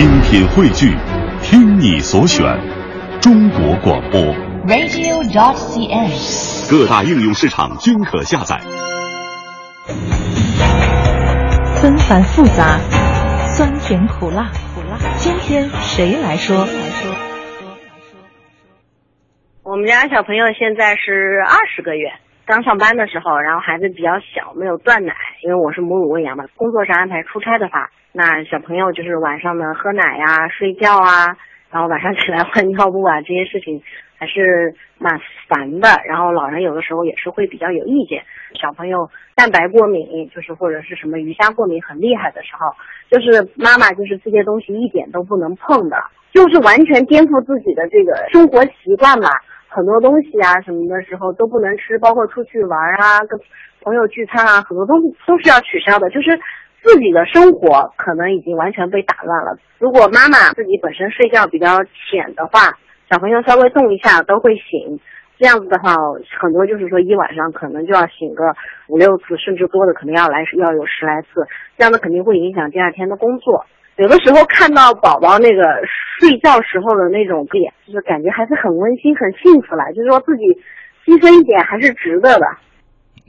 精品汇聚，听你所选，中国广播。radio.dot.cn，。各大应用市场均可下载。纷繁复杂，酸甜苦辣，苦辣。今天谁来说？我们家小朋友现在是二十个月，刚上班的时候，然后孩子比较小，没有断奶，因为我是母乳喂养嘛。工作上安排出差的话，那小朋友就是晚上呢喝奶呀、睡觉啊，然后晚上起来换尿布啊，这些事情还是蛮烦的。然后老人有的时候也是会比较有意见。小朋友蛋白过敏，就是或者是什么鱼虾过敏很厉害的时候，就是妈妈就是这些东西一点都不能碰的，就是完全颠覆自己的这个生活习惯嘛。很多东西啊什么的时候都不能吃，包括出去玩啊、跟朋友聚餐啊，很多东西都是要取消的。就是自己的生活可能已经完全被打乱了。如果妈妈自己本身睡觉比较浅的话，小朋友稍微动一下都会醒。这样子的话，很多就是说一晚上可能就要醒个五六次，甚至多的可能要来要有十来次，这样的肯定会影响第二天的工作。有的时候看到宝宝那个睡觉时候的那种脸，就是感觉还是很温馨、很幸福啦。就是说自己牺牲一点还是值得的。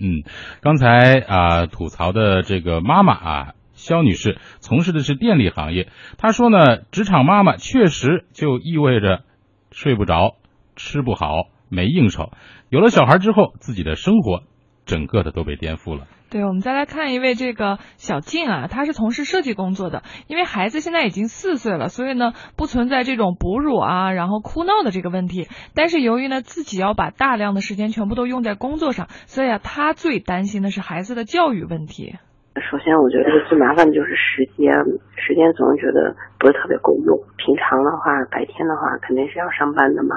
嗯，刚才啊吐槽的这个妈妈啊，肖女士从事的是电力行业，她说呢，职场妈妈确实就意味着睡不着、吃不好、没应酬。有了小孩之后，自己的生活整个的都被颠覆了。对，我们再来看一位这个小静啊，她是从事设计工作的。因为孩子现在已经四岁了，所以呢不存在这种哺乳啊，然后哭闹的这个问题。但是由于呢自己要把大量的时间全部都用在工作上，所以啊，她最担心的是孩子的教育问题。首先，我觉得最麻烦的就是时间，时间总是觉得不是特别够用。平常的话，白天的话肯定是要上班的嘛，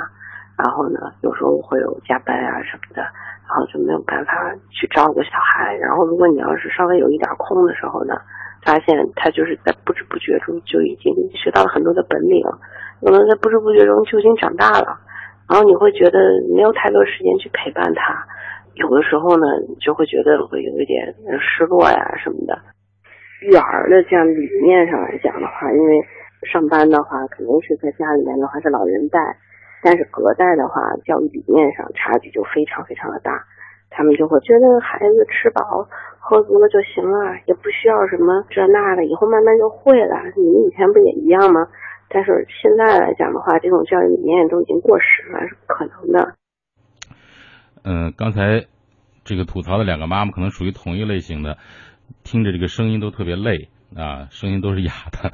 然后呢，有时候会有加班啊什么的。然后就没有办法去照顾小孩。然后如果你要是稍微有一点空的时候呢，发现他就是在不知不觉中就已经学到了很多的本领，可能在不知不觉中就已经长大了。然后你会觉得没有太多时间去陪伴他，有的时候呢，你就会觉得会有一点失落呀什么的。育儿的这样理念上来讲的话，因为上班的话肯定是在家里面的话是老人带。但是隔代的话，教育理念上差距就非常非常的大，他们就会觉得孩子吃饱喝足了就行了，也不需要什么这那的，以后慢慢就会了。你们以前不也一样吗？但是现在来讲的话，这种教育理念都已经过时了，是不可能的。嗯，刚才这个吐槽的两个妈妈可能属于同一类型的，听着这个声音都特别累。啊，声音都是哑的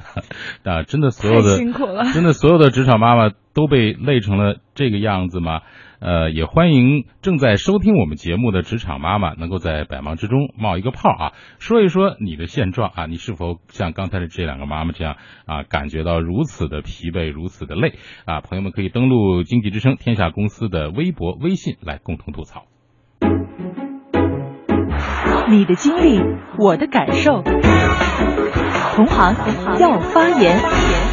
啊！真的，所有的辛苦了，真的所有的职场妈妈都被累成了这个样子吗？呃，也欢迎正在收听我们节目的职场妈妈能够在百忙之中冒一个泡啊，说一说你的现状啊，你是否像刚才的这两个妈妈这样啊，感觉到如此的疲惫，如此的累啊？朋友们可以登录经济之声天下公司的微博、微信来共同吐槽。你的经历，我的感受。同行要发言。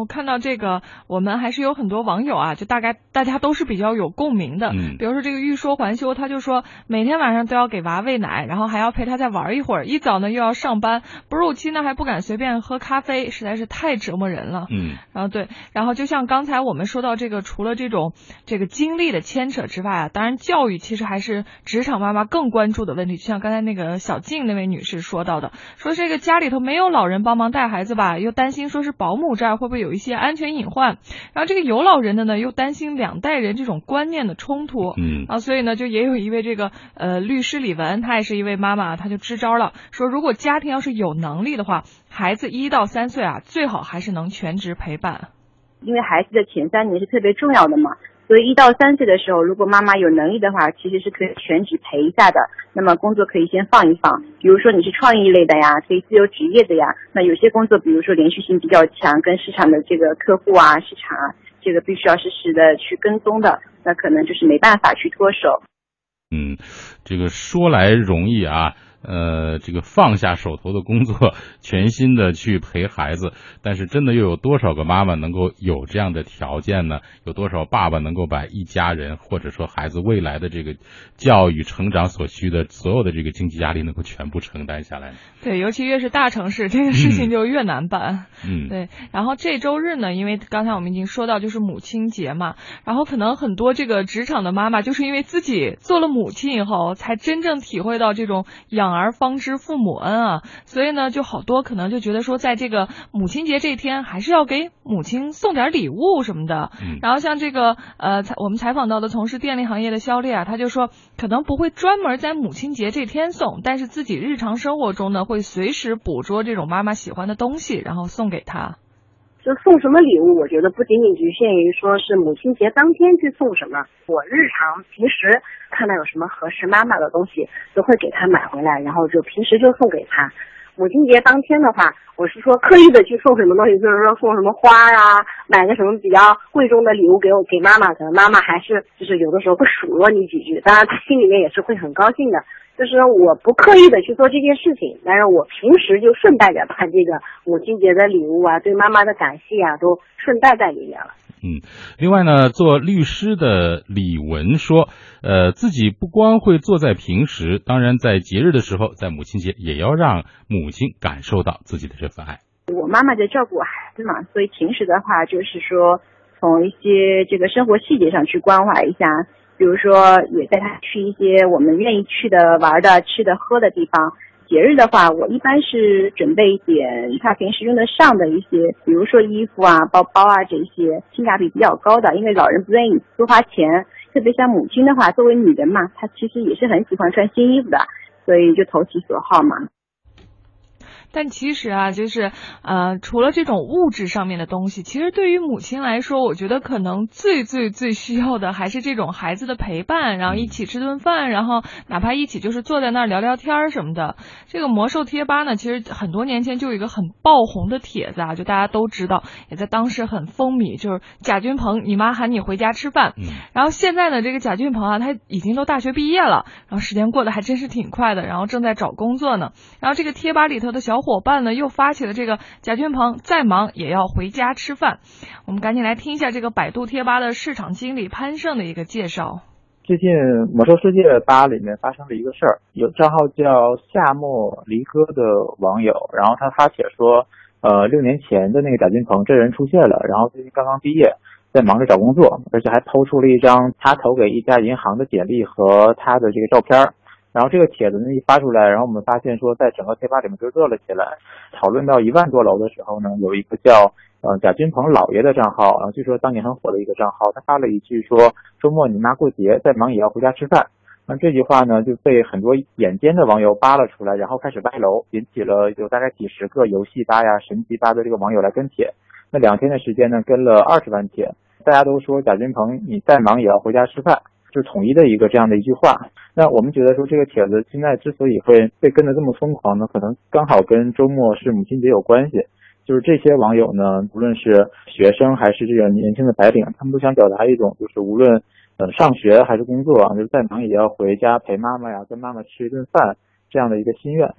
我看到这个，我们还是有很多网友啊，就大概大家都是比较有共鸣的。嗯，比如说这个欲说还休，他就说每天晚上都要给娃喂奶，然后还要陪他再玩一会儿，一早呢又要上班，哺乳期呢还不敢随便喝咖啡，实在是太折磨人了。嗯，然后对，然后就像刚才我们说到这个，除了这种这个经历的牵扯之外啊，当然教育其实还是职场妈妈更关注的问题。就像刚才那个小静那位女士说到的，说这个家里头没有老人帮忙带孩子吧，又担心说是保姆这儿会不会有一些安全隐患，然后这个有老人的呢，又担心两代人这种观念的冲突。嗯啊，所以呢，就也有一位这个呃律师李文，她也是一位妈妈，她就支招了，说如果家庭要是有能力的话，孩子一到三岁啊，最好还是能全职陪伴。因为孩子的前三年是特别重要的嘛，所以一到三岁的时候，如果妈妈有能力的话，其实是可以全职陪一下的。那么工作可以先放一放，比如说你是创意类的呀，可以自由职业的呀。那有些工作，比如说连续性比较强，跟市场的这个客户啊、市场啊，这个必须要实时的去跟踪的，那可能就是没办法去脱手。嗯，这个说来容易啊，呃，这个放下手头的工作，全心的去陪孩子。但是，真的又有多少个妈妈能够有这样的条件呢？有多少爸爸能够把一家人或者说孩子未来的这个教育成长所需的所有的这个经济压力能够全部承担下来？对，尤其越是大城市，这个事情就越难办。嗯，对。然后这周日呢，因为刚才我们已经说到，就是母亲节嘛，然后可能很多这个职场的妈妈，就是因为自己做了母亲以后，才真正体会到这种养儿方知父母恩啊，所以呢，就好多可能就觉得说，在这个母亲节这天，还是要给母亲送点礼物什么的。嗯，然后像这个呃，采我们采访到的从事电力行业的肖烈啊，他就说，可能不会专门在母亲节这天送，但是自己日常生活中呢，会随时捕捉这种妈妈喜欢的东西，然后送给她。就送什么礼物，我觉得不仅仅局限于说是母亲节当天去送什么，我日常平时看到有什么合适妈妈的东西，都会给她买回来，然后就平时就送给她。母亲节当天的话，我是说刻意的去送什么东西，就是说送什么花啊，买个什么比较贵重的礼物给我给妈妈，可能妈妈还是就是有的时候会数落你几句，当然她心里面也是会很高兴的。就是我不刻意的去做这件事情，但是我平时就顺带着把这个母亲节的礼物啊，对妈妈的感谢啊，都顺带在里面了。嗯，另外呢，做律师的李文说，呃，自己不光会做在平时，当然在节日的时候，在母亲节也要让母亲感受到自己的这份爱。我妈妈在照顾孩子嘛，所以平时的话就是说，从一些这个生活细节上去关怀一下。比如说，也带他去一些我们愿意去的、玩的、吃的、喝的地方。节日的话，我一般是准备一点他平时用得上的一些，比如说衣服啊、包包啊这些，性价比比较高的。因为老人不愿意多花钱，特别像母亲的话，作为女人嘛，她其实也是很喜欢穿新衣服的，所以就投其所好嘛。但其实啊，就是呃，除了这种物质上面的东西，其实对于母亲来说，我觉得可能最最最需要的还是这种孩子的陪伴，然后一起吃顿饭，然后哪怕一起就是坐在那儿聊聊天儿什么的。这个魔兽贴吧呢，其实很多年前就有一个很爆红的帖子啊，就大家都知道，也在当时很风靡，就是贾君鹏，你妈喊你回家吃饭。然后现在呢，这个贾俊鹏啊，他已经都大学毕业了，然后时间过得还真是挺快的，然后正在找工作呢。然后这个贴吧里头的小伙伴呢，又发起了这个贾俊鹏再忙也要回家吃饭。我们赶紧来听一下这个百度贴吧的市场经理潘胜的一个介绍。最近魔兽世界吧里面发生了一个事儿，有账号叫夏末离歌的网友，然后他发帖说，呃，六年前的那个贾俊鹏这人出现了，然后最近刚刚毕业，在忙着找工作，而且还抛出了一张他投给一家银行的简历和他的这个照片儿。然后这个帖子呢一发出来，然后我们发现说，在整个贴吧里面就热了起来。讨论到一万多楼的时候呢，有一个叫呃贾君鹏老爷的账号然后，据说当年很火的一个账号，他发了一句说：“周末你妈过节，再忙也要回家吃饭。”那这句话呢就被很多眼尖的网友扒了出来，然后开始歪楼，引起了有大概几十个游戏吧呀、神级吧的这个网友来跟帖。那两天的时间呢，跟了二十万帖，大家都说贾君鹏你再忙也要回家吃饭。就统一的一个这样的一句话，那我们觉得说这个帖子现在之所以会被跟得这么疯狂呢，可能刚好跟周末是母亲节有关系。就是这些网友呢，无论是学生还是这个年轻的白领，他们都想表达一种就是无论呃上学还是工作啊，就是再忙也要回家陪妈妈呀，跟妈妈吃一顿饭这样的一个心愿。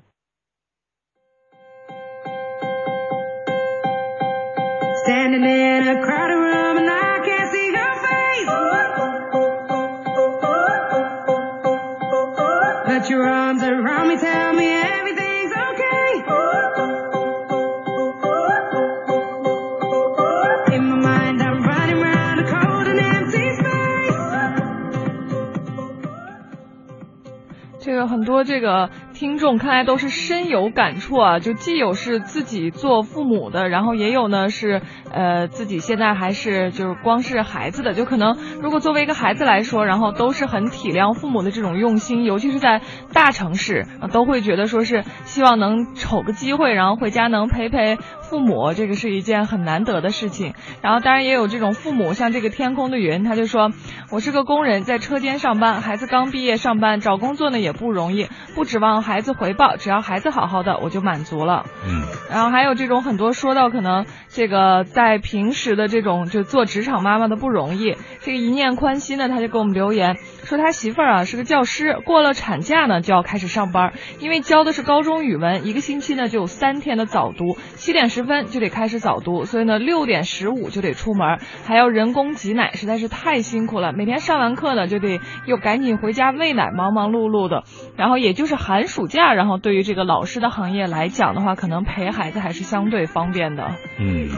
有很多这个听众看来都是深有感触啊，就既有是自己做父母的，然后也有呢是呃自己现在还是就是光是孩子的，就可能如果作为一个孩子来说，然后都是很体谅父母的这种用心，尤其是在大城市，都会觉得说是希望能瞅个机会，然后回家能陪陪。父母，这个是一件很难得的事情。然后当然也有这种父母，像这个天空的云，他就说，我是个工人，在车间上班，孩子刚毕业上班，找工作呢也不容易，不指望子回报，只要孩子好好的，我就满足了。嗯，然后还有这种很多说到可能这个在平时的这种就做职场妈妈的不容易，这个一念宽心呢，他就给我们留言说他媳妇儿啊是个教师，过了产假呢就要开始上班，因为教的是高中语文，一个星期呢就有三天的早读，七点十分就得开始早读，所以呢六点十五就得出门，还要人工挤奶，实在是太辛苦了。每天上完课呢就得又赶紧回家喂奶，忙忙碌碌的。然后也就是寒暑暑假，然后对于这个老师的行业来讲的话，可能陪孩子还是相对方便的。嗯，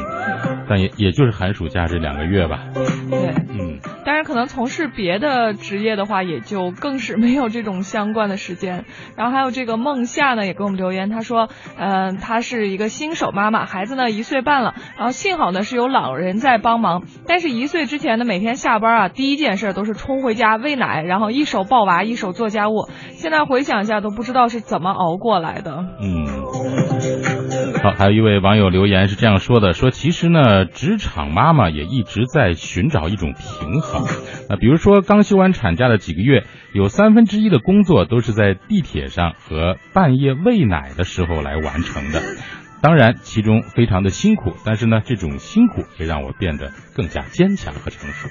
但也也就是寒暑假这两个月吧。对，嗯，当然可能从事别的职业的话，也就更是没有这种相关的时间。然后还有这个梦夏呢，也给我们留言，她说，嗯、她是一个新手妈妈，孩子呢一岁半了，然后幸好呢是有老人在帮忙，但是一岁之前呢，每天下班啊，第一件事都是冲回家喂奶，然后一手抱娃，一手做家务。现在回想一下，都不知道是怎么熬过来的。嗯，好，还有一位网友留言是这样说的：说其实呢，职场妈妈也一直在寻找一种平衡。那，比如说刚休完产假的几个月，有三分之一的工作都是在地铁上和半夜喂奶的时候来完成的。当然，其中非常的辛苦，但是呢，这种辛苦也让我变得更加坚强和成熟。